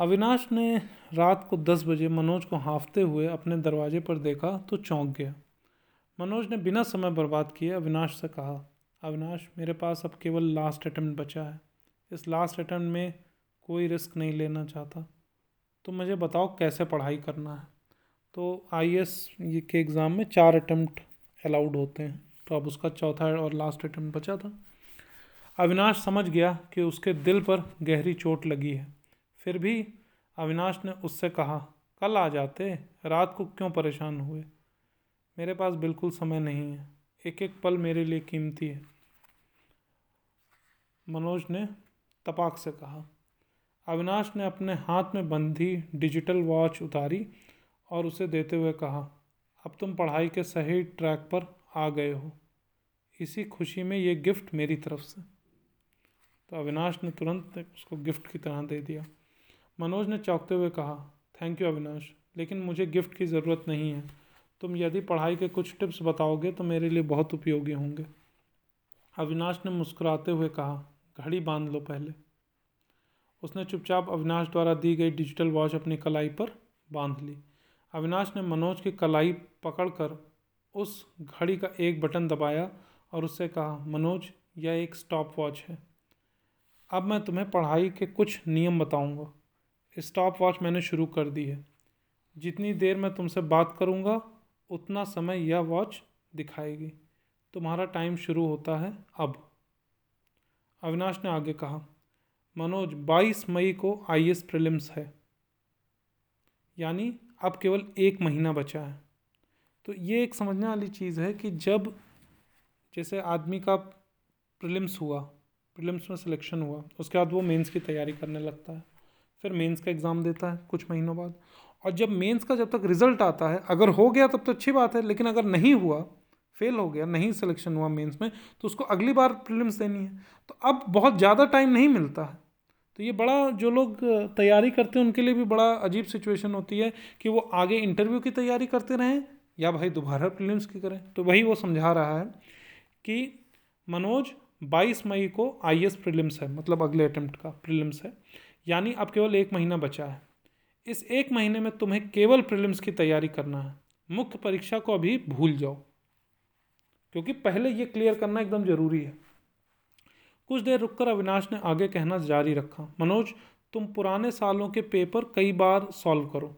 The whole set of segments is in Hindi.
अविनाश ने रात को दस बजे मनोज को हाँफते हुए अपने दरवाजे पर देखा तो चौंक गया। मनोज ने बिना समय बर्बाद किए अविनाश से कहा, अविनाश, मेरे पास अब केवल लास्ट अटैम्प्ट बचा है। इस लास्ट अटैम्प्ट में कोई रिस्क नहीं लेना चाहता। तो मुझे बताओ कैसे पढ़ाई करना है? तो आई एस के एग्ज़ाम में चार अटैम्प्ट अलाउड होते हैं। तो अब उसका चौथा और लास्ट अटैम्प्ट बचा था। अविनाश समझ गया कि उसके दिल पर गहरी चोट लगी है। फिर भी अविनाश ने उससे कहा, कल आ जाते, रात को क्यों परेशान हुए? मेरे पास बिल्कुल समय नहीं है। एक एक पल मेरे लिए कीमती है। मनोज ने तपाक से कहा। अविनाश ने अपने हाथ में बंधी डिजिटल वॉच उतारी और उसे देते हुए कहा, अब तुम पढ़ाई के सही ट्रैक पर आ गए हो। इसी खुशी में ये गिफ्ट मेरी तरफ़ से। तो अविनाश ने तुरंत उसको गिफ्ट की तरह दे दिया। मनोज ने चौंकते हुए कहा थैंक यू अविनाश, लेकिन मुझे गिफ्ट की ज़रूरत नहीं है। तुम यदि पढ़ाई के कुछ टिप्स बताओगे तो मेरे लिए बहुत उपयोगी होंगे। अविनाश ने मुस्कुराते हुए कहा, घड़ी बाँध लो पहले। उसने चुपचाप अविनाश द्वारा दी गई डिजिटल वॉच अपनी कलाई पर बाँध ली। अविनाश ने मनोज की कलाई पकड़कर उस घड़ी का एक बटन दबाया और उससे कहा, मनोज, यह एक स्टॉप वॉच है। अब मैं तुम्हें पढ़ाई के कुछ नियम बताऊँगा। स्टॉप वॉच मैंने शुरू कर दी है। जितनी देर मैं तुमसे बात करूँगा, उतना समय यह वॉच दिखाएगी। तुम्हारा टाइम शुरू होता है अब। अविनाश ने आगे कहा, मनोज 22 मई को आई एस प्रिलिम्स है। यानी अब केवल एक महीना बचा है। तो ये एक समझने वाली चीज़ है कि जब जैसे आदमी का प्रिलिम्स हुआ, प्रिलिम्स में सिलेक्शन हुआ, उसके बाद वो मेंस की तैयारी करने लगता है। फिर मेंस का एग्ज़ाम देता है कुछ महीनों बाद। और जब मेंस का जब तक रिज़ल्ट आता है, अगर हो गया तब तो अच्छी बात है, लेकिन अगर नहीं हुआ, फेल हो गया, नहीं सिलेक्शन हुआ मेंस में तो उसको अगली बार प्रीलिम्स देनी है। तो अब बहुत ज़्यादा टाइम नहीं मिलता है। तो ये बड़ा जो लोग तैयारी करते हैं, उनके लिए भी बड़ा अजीब सिचुएशन होती है कि वो आगे इंटरव्यू की तैयारी करते रहें या भाई दोबारा प्रीलिम्स की करें। तो वही वो समझा रहा है कि मनोज 22 मई को आई एस प्रिलिम्स है मतलब अगले अटेम्प्ट का प्रिलिम्स है। यानी अब केवल एक महीना बचा है। इस एक महीने में तुम्हें केवल प्रीलिम्स की तैयारी करना है। मुख्य परीक्षा को अभी भूल जाओ। क्योंकि पहले ये क्लियर करना एकदम ज़रूरी है। कुछ देर रुककर अविनाश ने आगे कहना जारी रखा, मनोज, तुम पुराने सालों के पेपर कई बार सॉल्व करो।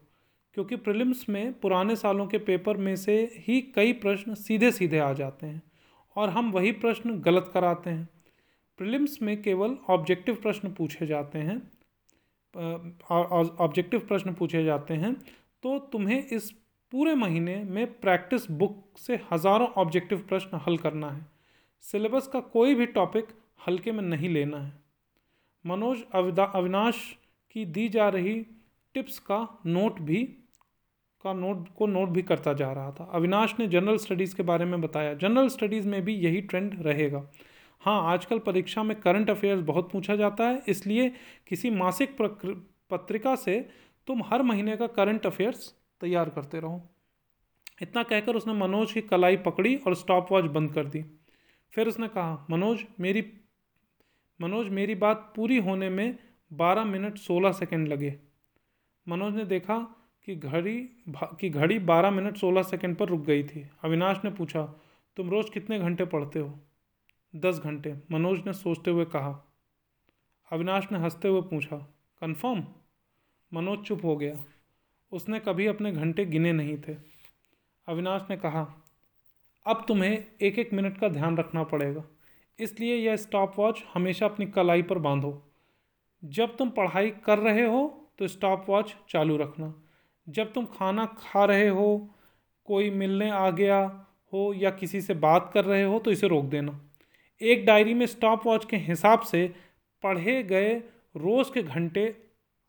क्योंकि प्रीलिम्स में पुराने सालों के पेपर में से ही कई प्रश्न सीधे सीधे आ जाते हैं और हम वही प्रश्न गलत कराते हैं। प्रीलिम्स में केवल ऑब्जेक्टिव प्रश्न पूछे जाते हैं। ऑब्जेक्टिव प्रश्न पूछे जाते हैं तो तुम्हें इस पूरे महीने में प्रैक्टिस बुक से हज़ारों ऑब्जेक्टिव प्रश्न हल करना है। सिलेबस का कोई भी टॉपिक हल्के में नहीं लेना है। मनोज, अविदा, अविनाश की दी जा रही टिप्स का नोट भी, का नोट को नोट भी करता जा रहा था। अविनाश ने जनरल स्टडीज़ के बारे में बताया। जनरल स्टडीज़ में भी यही ट्रेंड रहेगा। हाँ आजकल परीक्षा में करंट अफेयर्स बहुत पूछा जाता है, इसलिए किसी मासिक पत्रिका से तुम हर महीने का करंट अफेयर्स तैयार करते रहो। इतना कहकर उसने मनोज की कलाई पकड़ी और स्टॉप वॉच बंद कर दी। फिर उसने कहा, मनोज, मेरी मनोज, मेरी बात पूरी होने में बारह मिनट सोलह सेकेंड लगे। मनोज ने देखा कि घड़ी की घड़ी बारह मिनट सोलह सेकेंड पर रुक गई थी। अविनाश ने पूछा, तुम रोज़ कितने घंटे पढ़ते हो? दस घंटे, मनोज ने सोचते हुए कहा। अविनाश ने हँसते हुए पूछा, कन्फर्म? मनोज चुप हो गया। उसने कभी अपने घंटे गिने नहीं थे। अविनाश ने कहा, अब तुम्हें एक एक मिनट का ध्यान रखना पड़ेगा। इसलिए यह स्टॉप वॉच हमेशा अपनी कलाई पर बांधो। जब तुम पढ़ाई कर रहे हो तो स्टॉप वॉच चालू रखना। जब तुम खाना खा रहे हो, कोई मिलने आ गया हो या किसी से बात कर रहे हो तो इसे रोक देना। एक डायरी में स्टॉप वॉच के हिसाब से पढ़े गए रोज़ के घंटे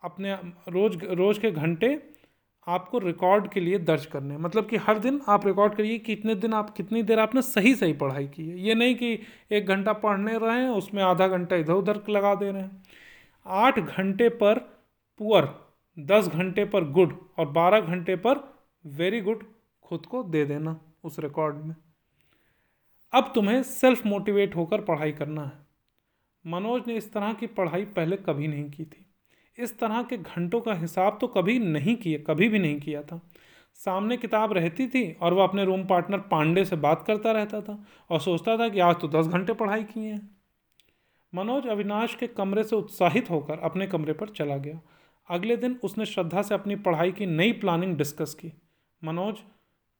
अपने, रोज, रोज़ के घंटे आपको रिकॉर्ड के लिए दर्ज करने मतलब कि हर दिन आप रिकॉर्ड करिए कि कितने दिन आप, कितनी देर आपने सही सही पढ़ाई की है। ये नहीं कि एक घंटा पढ़ने रहे हैं, उसमें आधा घंटा इधर उधर लगा दे रहे हैं। आठ घंटे पर पुअर दस घंटे पर गुड और बारह घंटे पर वेरी गुड खुद को दे देना उस रिकॉर्ड में। अब तुम्हें सेल्फ मोटिवेट होकर पढ़ाई करना है। मनोज ने इस तरह की पढ़ाई पहले कभी नहीं की थी। इस तरह के घंटों का हिसाब तो कभी नहीं किया, कभी भी नहीं किया था। सामने किताब रहती थी और वह अपने रूम पार्टनर पांडे से बात करता रहता था और सोचता था कि आज तो दस घंटे पढ़ाई किए हैं। मनोज अविनाश के कमरे से उत्साहित होकर अपने कमरे पर चला गया। अगले दिन उसने श्रद्धा से अपनी पढ़ाई की नई प्लानिंग डिस्कस की। मनोज,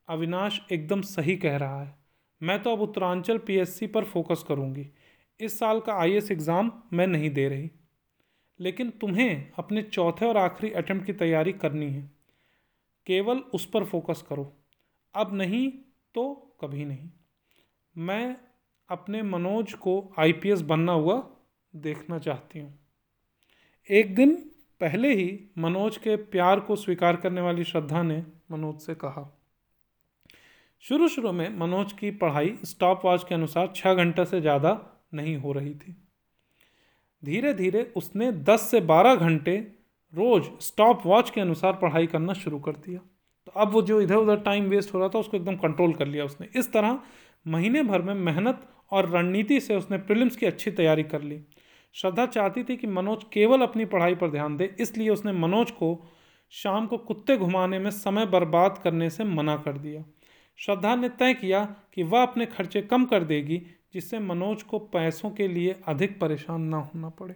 अविनाश एकदम सही कह रहा है। मैं तो अब उत्तरांचल पीएससी पर फोकस करूँगी। इस साल का आईएएस एग्ज़ाम मैं नहीं दे रही। लेकिन तुम्हें अपने चौथे और आखिरी अटेम्प्ट की तैयारी करनी है। केवल उस पर फोकस करो। अब नहीं तो कभी नहीं। मैं अपने मनोज को आईपीएस बनना हुआ देखना चाहती हूँ। एक दिन पहले ही मनोज के प्यार को स्वीकार करने वाली श्रद्धा ने मनोज से कहा शुरू शुरू में मनोज की पढ़ाई स्टॉप वॉच के अनुसार छः घंटे से ज़्यादा नहीं हो रही थी। धीरे धीरे उसने 10 से 12 घंटे रोज़ स्टॉप वॉच के अनुसार पढ़ाई करना शुरू कर दिया। तो अब वो जो इधर उधर टाइम वेस्ट हो रहा था, उसको एकदम कंट्रोल कर लिया उसने। इस तरह महीने भर में मेहनत और रणनीति से उसने प्रिलिम्स की अच्छी तैयारी कर ली। श्रद्धा चाहती थी कि मनोज केवल अपनी पढ़ाई पर ध्यान दे, इसलिए उसने मनोज को शाम को कुत्ते घुमाने में समय बर्बाद करने से मना कर दिया। श्रद्धा ने तय किया कि वह अपने खर्चे कम कर देगी, जिससे मनोज को पैसों के लिए अधिक परेशान ना होना पड़े।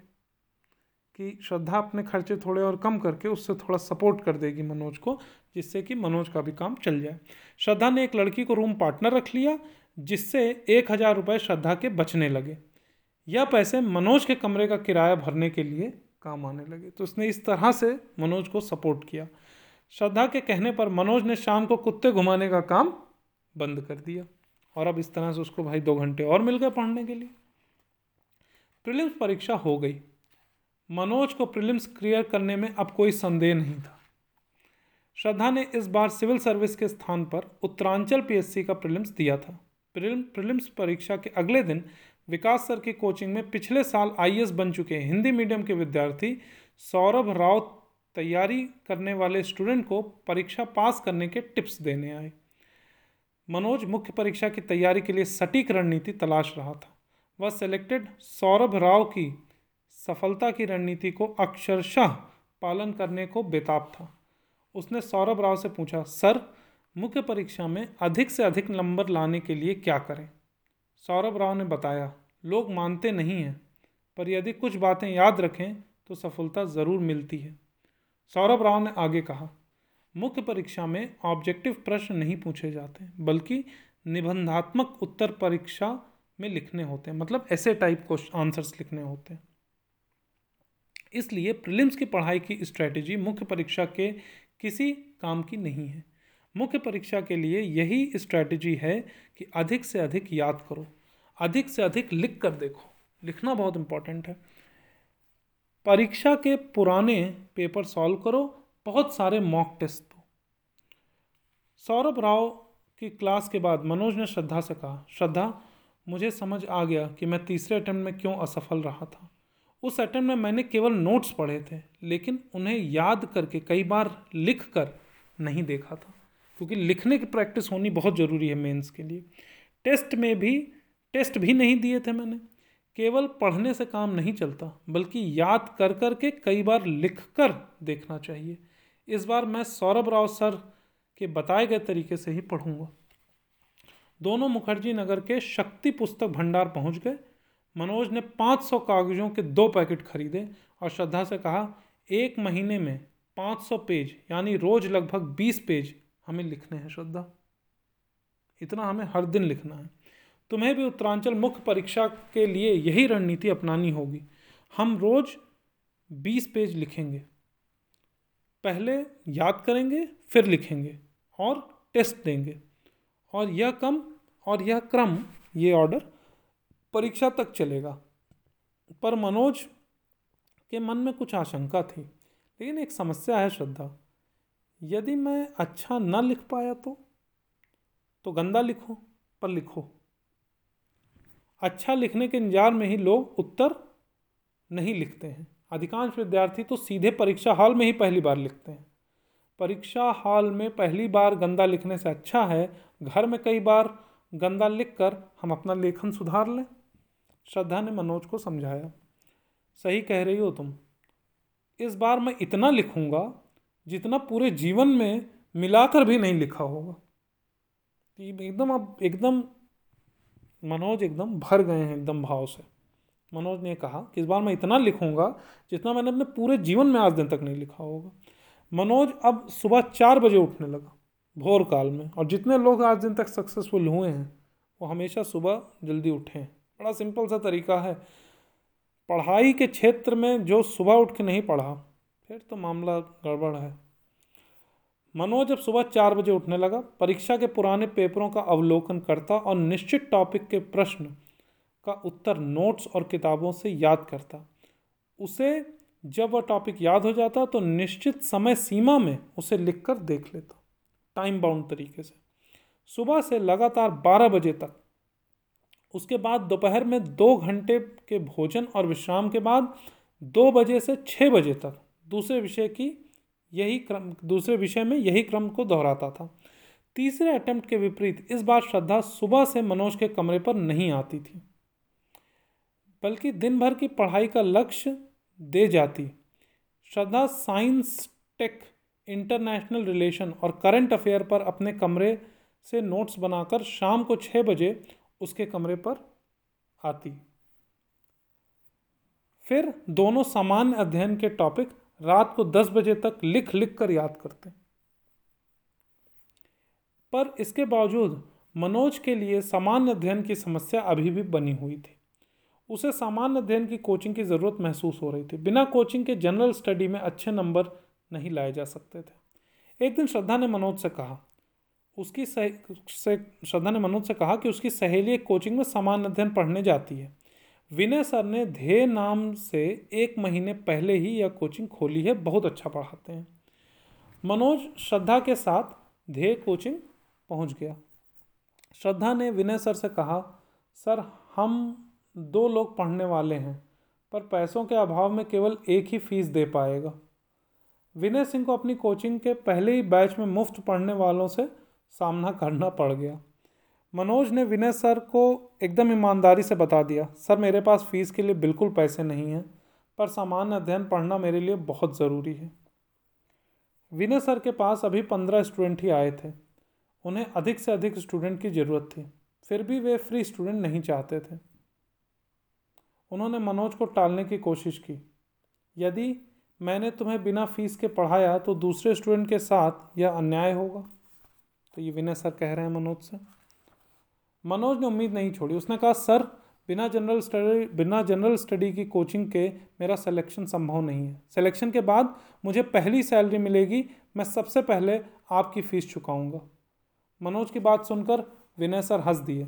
कि श्रद्धा अपने खर्चे थोड़े और कम करके उससे थोड़ा सपोर्ट कर देगी मनोज को, जिससे कि मनोज का भी काम चल जाए। श्रद्धा ने एक लड़की को रूम पार्टनर रख लिया, जिससे एक हज़ार रुपये श्रद्धा के बचने लगे। यह पैसे मनोज के कमरे का किराया भरने के लिए काम आने लगे। तो उसने इस तरह से मनोज को सपोर्ट किया। श्रद्धा के कहने पर मनोज ने शाम को कुत्ते घुमाने का काम बंद कर दिया। और अब इस तरह से उसको भाई दो घंटे और मिल गए पढ़ने के लिए। प्रीलिम्स परीक्षा हो गई। मनोज को प्रीलिम्स क्लियर करने में अब कोई संदेह नहीं था। श्रद्धा ने इस बार सिविल सर्विस के स्थान पर उत्तरांचल पीएससी का प्रीलिम्स दिया था। प्रीलिम्स परीक्षा के अगले दिन विकास सर की कोचिंग में पिछले साल आईएएस बन चुके हिंदी मीडियम के विद्यार्थी सौरभ राव तैयारी करने वाले स्टूडेंट को परीक्षा पास करने के टिप्स देने आए। मनोज मुख्य परीक्षा की तैयारी के लिए सटीक रणनीति तलाश रहा था। वह सेलेक्टेड सौरभ राव की सफलता की रणनीति को अक्षरशः पालन करने को बेताब था। उसने सौरभ राव से पूछा, सर, मुख्य परीक्षा में अधिक से अधिक नंबर लाने के लिए क्या करें? सौरभ राव ने बताया, लोग मानते नहीं हैं, पर यदि कुछ बातें याद रखें तो सफलता ज़रूर मिलती है। सौरभ राव ने आगे कहा मुख्य परीक्षा में ऑब्जेक्टिव प्रश्न नहीं पूछे जाते, बल्कि निबंधात्मक उत्तर परीक्षा में लिखने होते हैं। मतलब ऐसे टाइप को आंसर्स लिखने होते हैं। इसलिए प्रीलिम्स की पढ़ाई की स्ट्रेटजी मुख्य परीक्षा के किसी काम की नहीं है। मुख्य परीक्षा के लिए यही स्ट्रेटजी है कि अधिक से अधिक याद करो। अधिक से अधिक लिख कर देखो। लिखना बहुत इंपॉर्टेंट है। परीक्षा के पुराने पेपर सॉल्व करो बहुत सारे मॉक टेस्ट दो। सौरभ राव की क्लास के बाद मनोज ने श्रद्धा से कहा, श्रद्धा, मुझे समझ आ गया कि मैं तीसरे अटैम्प्ट में क्यों असफल रहा था। उस अटैम्प्ट में मैंने केवल नोट्स पढ़े थे, लेकिन उन्हें याद करके कई बार लिख कर नहीं देखा था, क्योंकि लिखने की प्रैक्टिस होनी बहुत ज़रूरी है मेंस के लिए। टेस्ट में भी टेस्ट भी नहीं दिए थे मैंने। केवल पढ़ने से काम नहीं चलता, बल्कि याद कर कर के कई बार लिख कर देखना चाहिए। इस बार मैं सौरभ राव सर के बताए गए तरीके से ही पढ़ूँगा। दोनों मुखर्जी नगर के शक्ति पुस्तक भंडार पहुँच गए। मनोज ने 500 कागजों के दो पैकेट खरीदे और श्रद्धा से कहा, एक महीने में 500 पेज, यानी रोज लगभग 20 पेज हमें लिखने हैं श्रद्धा। इतना हमें हर दिन लिखना है। तुम्हें भी उत्तरांचल मुख्य परीक्षा के लिए यही रणनीति अपनानी होगी। हम रोज 20 पेज लिखेंगे। पहले याद करेंगे, फिर लिखेंगे और टेस्ट देंगे। और यह कम और यह क्रम, ये ऑर्डर परीक्षा तक चलेगा। पर मनोज के मन में कुछ आशंका थी, लेकिन एक समस्या है श्रद्धा। यदि मैं अच्छा न लिख पाया तो? तो गंदा लिखो, पर लिखो। अच्छा लिखने के इंतज़ार में ही लोग उत्तर नहीं लिखते हैं। अधिकांश विद्यार्थी तो सीधे परीक्षा हॉल में ही पहली बार लिखते हैं। परीक्षा हॉल में पहली बार गंदा लिखने से अच्छा है, घर में कई बार गंदा लिख कर हम अपना लेखन सुधार लें। श्रद्धा ने मनोज को समझाया, सही कह रही हो तुम। इस बार मैं इतना लिखूँगा जितना पूरे जीवन में मिलाकर भी नहीं लिखा होगा। एकदम अब एकदम, मनोज एकदम भर गए हैं एकदम भाव से। मनोज ने कहा कि इस बार मैं इतना लिखूँगा जितना मैंने अपने पूरे जीवन में आज दिन तक नहीं लिखा होगा। मनोज अब सुबह चार बजे उठने लगा, भोर काल में, और जितने लोग आज दिन तक सक्सेसफुल हुए हैं, वो हमेशा सुबह जल्दी उठे। बड़ा सिंपल सा तरीका है। पढ़ाई के क्षेत्र में जो सुबह उठ के नहीं पढ़ा, फिर तो मामला गड़बड़ है। मनोज जब सुबह चार बजे उठने लगा, परीक्षा के पुराने पेपरों का अवलोकन करता और निश्चित टॉपिक के प्रश्न का उत्तर नोट्स और किताबों से याद करता। उसे जब वह टॉपिक याद हो जाता तो निश्चित समय सीमा में उसे लिखकर देख लेता टाइम बाउंड तरीके से। सुबह से लगातार बारह बजे तक। उसके बाद दोपहर में दो घंटे के भोजन और विश्राम के बाद दो बजे से छः बजे तक। दूसरे विषय की यही क्रम, दूसरे विषय में यही क्रम को दोहराता था। तीसरे अटेम्प्ट के विपरीत इस बार श्रद्धा सुबह से मनोज के कमरे पर नहीं आती थी। बल्कि दिन भर की पढ़ाई का लक्ष्य दे जाती। Shraddha science, tech, international relation और करंट अफेयर पर अपने कमरे से नोट्स बनाकर शाम को छः बजे उसके कमरे पर आती। फिर दोनों सामान्य अध्ययन के टॉपिक रात को 10 बजे तक लिख लिख कर याद करते। पर इसके बावजूद मनोज के लिए सामान्य अध्ययन की समस्या अभी भी बनी हुई थी। उसे सामान्य अध्ययन की कोचिंग की ज़रूरत महसूस हो रही थी। बिना कोचिंग के जनरल स्टडी में अच्छे नंबर नहीं लाए जा सकते थे। एक दिन श्रद्धा ने मनोज से कहा, उसकी सह, से, श्रद्धा ने मनोज से कहा कि उसकी सहेली एक कोचिंग में सामान्य अध्ययन पढ़ने जाती है। विनय सर ने ध्येय नाम से एक महीने पहले ही यह कोचिंग खोली है, बहुत अच्छा पढ़ाते हैं। मनोज श्रद्धा के साथ ध्येय कोचिंग पहुँच गया। श्रद्धा ने विनय सर से कहा, सर, हम दो लोग पढ़ने वाले हैं, पर पैसों के अभाव में केवल एक ही फ़ीस दे पाएगा। विनय सिंह को अपनी कोचिंग के पहले ही बैच में मुफ़्त पढ़ने वालों से सामना करना पड़ गया। मनोज ने विनय सर को एकदम ईमानदारी से बता दिया, सर, मेरे पास फ़ीस के लिए बिल्कुल पैसे नहीं हैं, पर सामान्य अध्ययन पढ़ना मेरे लिए बहुत ज़रूरी है। विनय सर के पास अभी पंद्रह स्टूडेंट ही आए थे। उन्हें अधिक से अधिक स्टूडेंट की ज़रूरत थी, फिर भी वे फ्री स्टूडेंट नहीं चाहते थे। उन्होंने मनोज को टालने की कोशिश की। यदि मैंने तुम्हें बिना फ़ीस के पढ़ाया तो दूसरे स्टूडेंट के साथ यह अन्याय होगा। तो ये विनय सर कह रहे हैं मनोज से। मनोज ने उम्मीद नहीं छोड़ी। उसने कहा, सर, बिना जनरल स्टडी, बिना जनरल स्टडी की कोचिंग के मेरा सिलेक्शन संभव नहीं है। सिलेक्शन के बाद मुझे पहली सैलरी मिलेगी। मैं सबसे पहले आपकी फ़ीस चुकाऊँगा। मनोज की बात सुनकर विनय सर हंस दिए।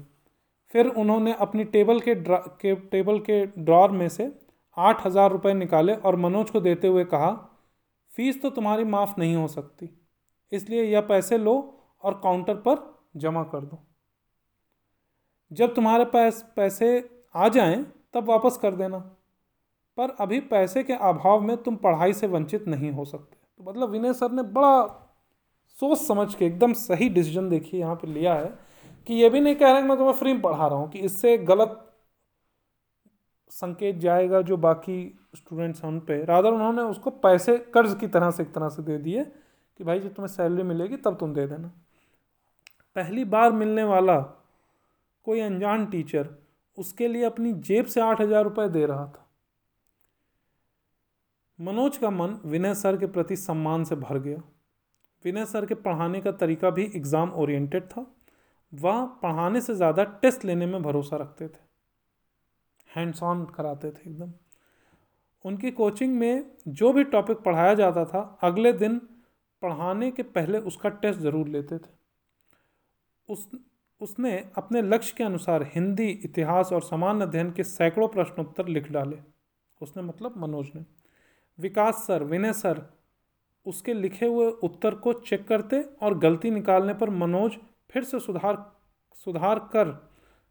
फिर उन्होंने अपनी टेबल के ड्रा, के, टेबल के ड्रॉर में से आठ हज़ार रुपये निकाले और मनोज को देते हुए कहा, फ़ीस तो तुम्हारी माफ़ नहीं हो सकती, इसलिए यह पैसे लो और काउंटर पर जमा कर दो। जब तुम्हारे पास, पैसे आ जाएँ, तब वापस कर देना, पर अभी पैसे के अभाव में तुम पढ़ाई से वंचित नहीं हो सकते। तो मतलब विनय सर ने बड़ा सोच समझ के एकदम सही डिसीज़न देखिए यहाँ पे लिया है। कि ये भी नहीं कह रहे कि मैं तुम्हें फ्री में पढ़ा रहा हूँ, कि इससे गलत संकेत जाएगा जो बाकी स्टूडेंट्स हैं उन पर रादर उन्होंने उसको पैसे, कर्ज की तरह से एक तरह से दे दिए कि भाई जब तुम्हें सैलरी मिलेगी तब तुम दे देना। पहली बार मिलने वाला कोई अनजान टीचर उसके लिए अपनी जेब से आठ हज़ार रुपये दे रहा था। मनोज का मन विनय सर के प्रति सम्मान से भर गया। विनय सर के पढ़ाने का तरीका भी एग्ज़ाम ओरिएंटेड था। वह पढ़ाने से ज़्यादा टेस्ट लेने में भरोसा रखते थे। हैंड्स ऑन कराते थे एकदम। उनकी कोचिंग में जो भी टॉपिक पढ़ाया जाता था, अगले दिन पढ़ाने के पहले उसका टेस्ट ज़रूर लेते थे। उस, उसने अपने लक्ष्य के अनुसार हिंदी, इतिहास और सामान्य अध्ययन के सैकड़ों प्रश्नोत्तर लिख डाले। उसने मतलब मनोज ने। विकास सर, विनय सर, उसके लिखे हुए उत्तर को चेक करते और गलती निकालने पर मनोज फिर से सुधार सुधार कर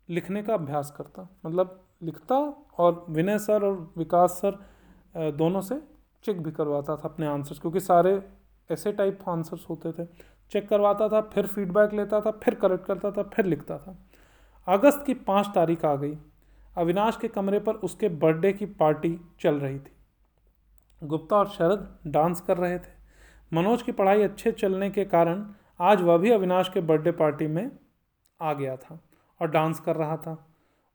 लिखने का अभ्यास करता। मतलब लिखता और विनय सर और विकास सर दोनों से चेक भी करवाता था अपने आंसर्स क्योंकि सारे ऐसे टाइप आंसर्स होते थे। चेक करवाता था, फिर फीडबैक लेता था, फिर करेक्ट करता था, फिर लिखता था। अगस्त की पाँच तारीख आ गई। अविनाश के कमरे पर उसके बर्थडे की पार्टी चल रही थी। गुप्ता और शरद डांस कर रहे थे। मनोज की पढ़ाई अच्छे चलने के कारण आज वह भी अविनाश के बर्थडे पार्टी में आ गया था और डांस कर रहा था।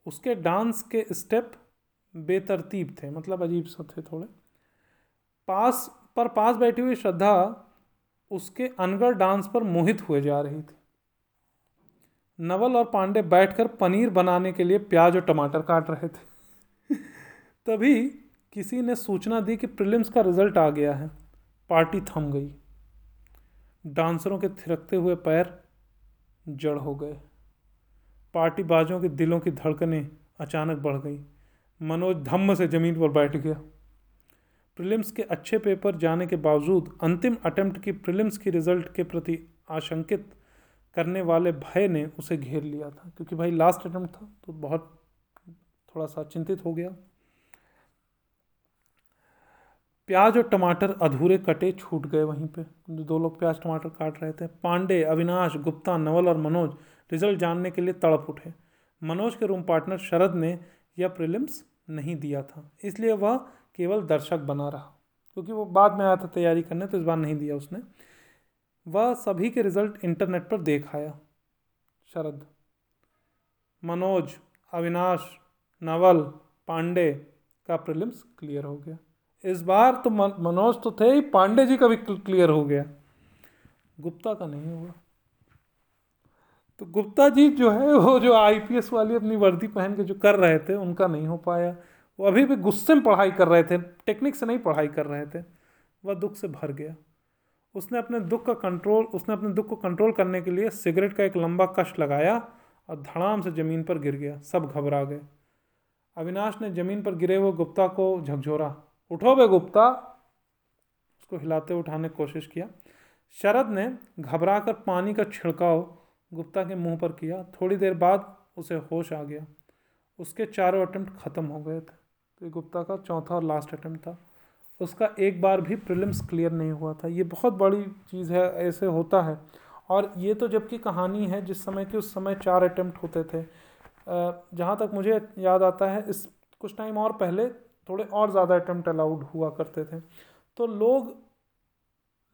उसके डांस के स्टेप बेतरतीब थे मतलब अजीब सा थे थोड़े। पास, पर पास बैठी हुई श्रद्धा उसके अनगर डांस पर मोहित हुए जा रही थी। नवल और पांडे बैठकर पनीर बनाने के लिए प्याज और टमाटर काट रहे थे। तभी किसी ने सूचना दी कि प्रीलिम्स का रिज़ल्ट आ गया है। पार्टी थम गई। डांसरों के थिरकते हुए पैर जड़ हो गए। पार्टी बाजों के दिलों की धड़कनें अचानक बढ़ गई। मनोज धम्म से ज़मीन पर बैठ गया। प्रीलिम्स के अच्छे पेपर जाने के बावजूद अंतिम अटेम्प्ट की प्रीलिम्स की रिज़ल्ट के प्रति आशंकित करने वाले भय ने उसे घेर लिया था। क्योंकि भाई, लास्ट अटेम्प्ट था तो बहुत थोड़ा सा चिंतित हो गया। प्याज और टमाटर अधूरे कटे, छूट गए वहीं पे। दो लोग प्याज, टमाटर काट रहे थे। पांडे, अविनाश, गुप्ता, नवल और मनोज रिज़ल्ट जानने के लिए तड़प उठे। मनोज के रूम पार्टनर शरद ने यह प्रिलिम्स नहीं दिया था, इसलिए वह केवल दर्शक बना रहा, क्योंकि वो बाद में आया था तैयारी करने तो इस बार नहीं दिया उसने। वह सभी के रिज़ल्ट इंटरनेट पर देख आया। शरद, मनोज, अविनाश, नवल, पांडे का प्रिलिम्स क्लियर हो गया। इस बार तो मनोज तो थे ही, पांडे जी का भी क्लियर हो गया। गुप्ता का नहीं हुआ। तो गुप्ता जी जो है, वो जो आईपीएस वाली अपनी वर्दी पहन के जो कर रहे थे, उनका नहीं हो पाया। वो अभी भी गुस्से में पढ़ाई कर रहे थे टेक्निक से नहीं पढ़ाई कर रहे थे। वह दुख से भर गया। उसने अपने दुख का कंट्रोल उसने अपने दुख को कंट्रोल करने के लिए सिगरेट का एक लंबा कश लगाया और धड़ाम से ज़मीन पर गिर गया। सब घबरा गए। अविनाश ने ज़मीन पर गिरे हुए गुप्ता को झकझोरा। उठो बे गुप्ता उसको हिलाते उठाने की कोशिश किया। शरद ने घबरा कर पानी का छिड़काव गुप्ता के मुँह पर किया। थोड़ी देर बाद उसे होश आ गया। उसके चारों अटैम्प्ट ख़त्म हो गए थे। तो ये गुप्ता का चौथा और लास्ट अटैम्प्ट था। उसका एक बार भी प्रीलिम्स क्लियर नहीं हुआ था। ये बहुत बड़ी चीज़ है, ऐसे होता है। और ये तो जबकि कहानी है, जिस समय कि उस समय चार अटैम्प्ट होते थे। जहाँ तक मुझे याद आता है, इस कुछ टाइम और पहले थोड़े और ज़्यादा अटैम्प्ट अलाउड हुआ करते थे। तो लोग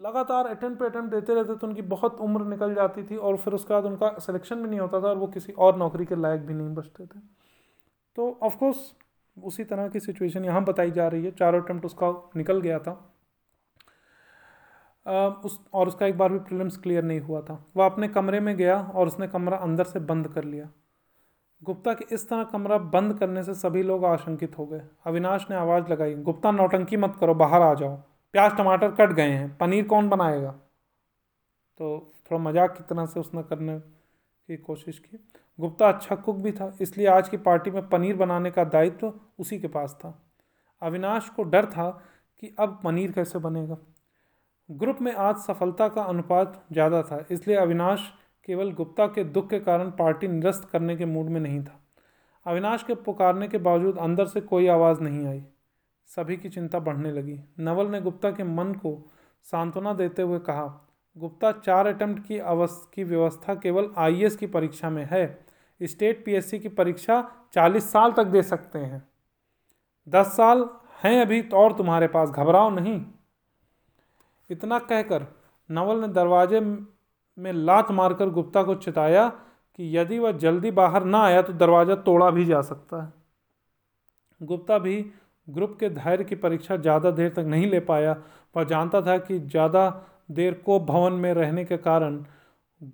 लगातार अटेम्प्ट पे अटैम्प्ट देते रहते तो उनकी बहुत उम्र निकल जाती थी और फिर उसके बाद उनका सिलेक्शन भी नहीं होता था और वो किसी और नौकरी के लायक भी नहीं बचते थे। तो ऑफकोर्स उसी तरह की सिचुएशन यहाँ बताई जा रही है। चारों अटैम्प्ट उसका निकल गया था। आ, उस और उसका एक बार भी प्रीलिम्स क्लियर नहीं हुआ था। वह अपने कमरे में गया और उसने कमरा अंदर से बंद कर लिया। गुप्ता के इस तरह कमरा बंद करने से सभी लोग आशंकित हो गए। अविनाश ने आवाज़ लगाई, गुप्ता, नौटंकी मत करो, बाहर आ जाओ। प्याज, टमाटर कट गए हैं, पनीर कौन बनाएगा? तो थोड़ा मज़ाक की तरह से उसने करने की कोशिश की। गुप्ता अच्छा कुक भी था, इसलिए आज की पार्टी में पनीर बनाने का दायित्व उसी के पास था। अविनाश को डर था कि अब पनीर कैसे बनेगा। ग्रुप में आज सफलता का अनुपात ज़्यादा था, इसलिए अविनाश केवल गुप्ता के दुख के कारण पार्टी निरस्त करने के मूड में नहीं था। अविनाश के पुकारने के बावजूद अंदर से कोई आवाज़ नहीं आई। सभी की चिंता बढ़ने लगी। नवल ने गुप्ता के मन को सांत्वना देते हुए कहा, गुप्ता, चार अटेम्प्ट की अवस्, की व्यवस्था केवल आईएएस की परीक्षा में है। स्टेट पीएससी की परीक्षा चालीस साल तक दे सकते हैं। दस साल हैं अभी तो और तुम्हारे पास। घबराओ नहीं। इतना कहकर नवल ने दरवाजे में लात मारकर गुप्ता को चिताया कि यदि वह जल्दी बाहर ना आया तो दरवाज़ा तोड़ा भी जा सकता है। गुप्ता भी ग्रुप के धैर्य की परीक्षा ज़्यादा देर तक नहीं ले पाया। वह जानता था कि ज़्यादा देर को भवन में रहने के कारण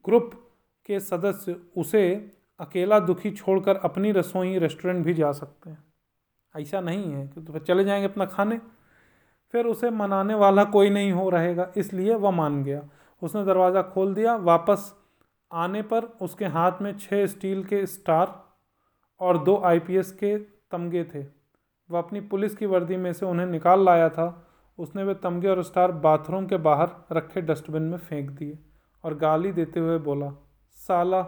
ग्रुप के सदस्य उसे अकेला दुखी छोड़कर अपनी रसोई रेस्टोरेंट भी जा सकते हैं। ऐसा नहीं है कि तो चले जाएँगे अपना खाने। फिर उसे मनाने वाला कोई नहीं हो रहेगा, इसलिए वह मान गया। उसने दरवाज़ा खोल दिया, वापस आने पर उसके हाथ में छः स्टील के स्टार और दो आईपीएस के तमगे थे। वह अपनी पुलिस की वर्दी में से उन्हें निकाल लाया था। उसने वे तमगे और स्टार बाथरूम के बाहर रखे डस्टबिन में फेंक दिए और गाली देते हुए बोला, साला,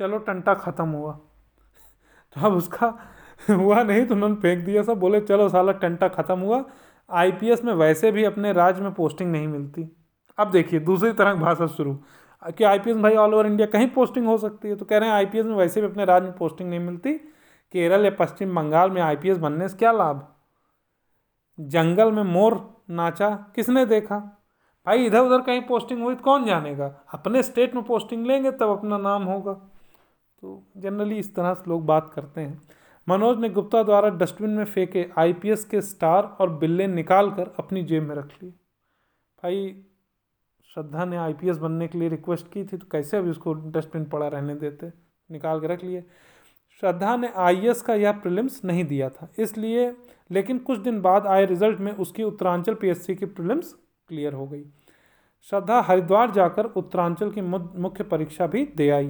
चलो टंटा ख़त्म हुआ। तो अब उसका हुआ नहीं तो उन्होंने फेंक दिया सब, बोले, चलो साला, टंटा ख़त्म हुआ। आईपीएस में वैसे भी अपने राज्य में पोस्टिंग नहीं मिलती। अब देखिए, दूसरी तरह की भाषा शुरू। कि आईपीएस भाई ऑल ओवर इंडिया कहीं पोस्टिंग हो सकती है तो कह रहे हैं आईपीएस में वैसे भी अपने राज्य में पोस्टिंग नहीं मिलती। केरल या पश्चिम बंगाल में आईपीएस बनने से क्या लाभ? जंगल में मोर नाचा किसने देखा? भाई इधर उधर कहीं पोस्टिंग हुई तो कौन जानेगा? अपने स्टेट में पोस्टिंग लेंगे तब अपना नाम होगा। तो जनरली इस तरह से लोग बात करते हैं। मनोज ने गुप्ता द्वारा डस्टबिन में फेंके आईपीएस के स्टार और बिल्ले निकाल कर अपनी जेब में रख लिए। भाई श्रद्धा ने आईपीएस बनने के लिए रिक्वेस्ट की थी तो कैसे अभी उसको डस्टबिन पड़ा रहने देते? निकाल के रख लिए। श्रद्धा ने आई का यह प्रिलिम्स नहीं दिया था, इसलिए लेकिन कुछ दिन बाद आए रिज़ल्ट में उसकी उत्तरांचल पीएससी की प्रिलिम्स क्लियर हो गई। श्रद्धा हरिद्वार जाकर उत्तरांचल की मुख्य परीक्षा भी दे आई।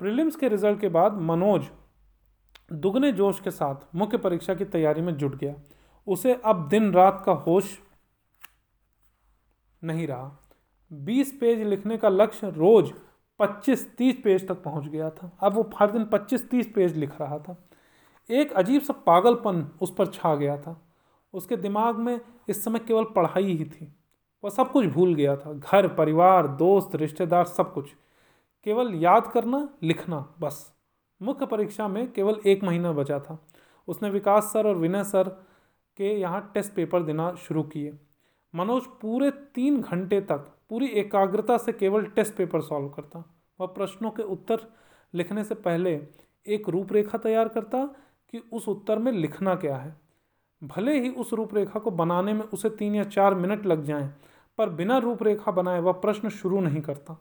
प्रिलिम्स के रिज़ल्ट के बाद मनोज दुगने जोश के साथ मुख्य परीक्षा की तैयारी में जुट गया। उसे अब दिन रात का होश नहीं रहा। बीस पेज लिखने का लक्ष्य रोज पच्चीस तीस पेज तक पहुँच गया था। अब वो हर दिन पच्चीस तीस पेज लिख रहा था। एक अजीब सा पागलपन उस पर छा गया था। उसके दिमाग में इस समय केवल पढ़ाई ही थी। वह सब कुछ भूल गया था। घर, परिवार, दोस्त, रिश्तेदार, सब कुछ। केवल याद करना, लिखना, बस। मुख्य परीक्षा में केवल एक महीना बचा था। उसने विकास सर और विनय सर के यहाँ टेस्ट पेपर देना शुरू किए। मनोज पूरे तीन घंटे तक पूरी एकाग्रता से केवल टेस्ट पेपर सॉल्व करता वह प्रश्नों के उत्तर लिखने से पहले एक रूपरेखा तैयार करता कि उस उत्तर में लिखना क्या है। भले ही उस रूपरेखा को बनाने में उसे तीन या चार मिनट लग जाएँ, पर बिना रूपरेखा बनाए वह प्रश्न शुरू नहीं करता।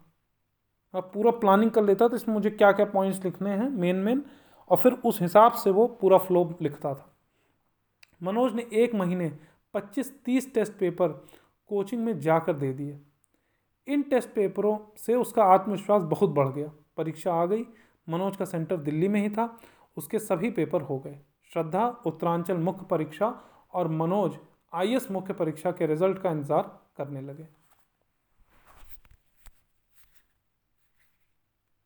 वह पूरा प्लानिंग कर लेता तो इसमें मुझे क्या क्या पॉइंट्स लिखने हैं मेन मेन और फिर उस हिसाब से वो पूरा फ्लो लिखता था। मनोज ने एक महीने 25-30 टेस्ट पेपर कोचिंग में जाकर दे दिए। इन टेस्ट पेपरों से उसका आत्मविश्वास बहुत बढ़ गया। परीक्षा आ गई। मनोज का सेंटर दिल्ली में ही था। उसके सभी पेपर हो गए। श्रद्धा, उत्तरांचल मुख्य परीक्षा और मनोज आई मुख्य परीक्षा के रिज़ल्ट का इंतज़ार करने लगे।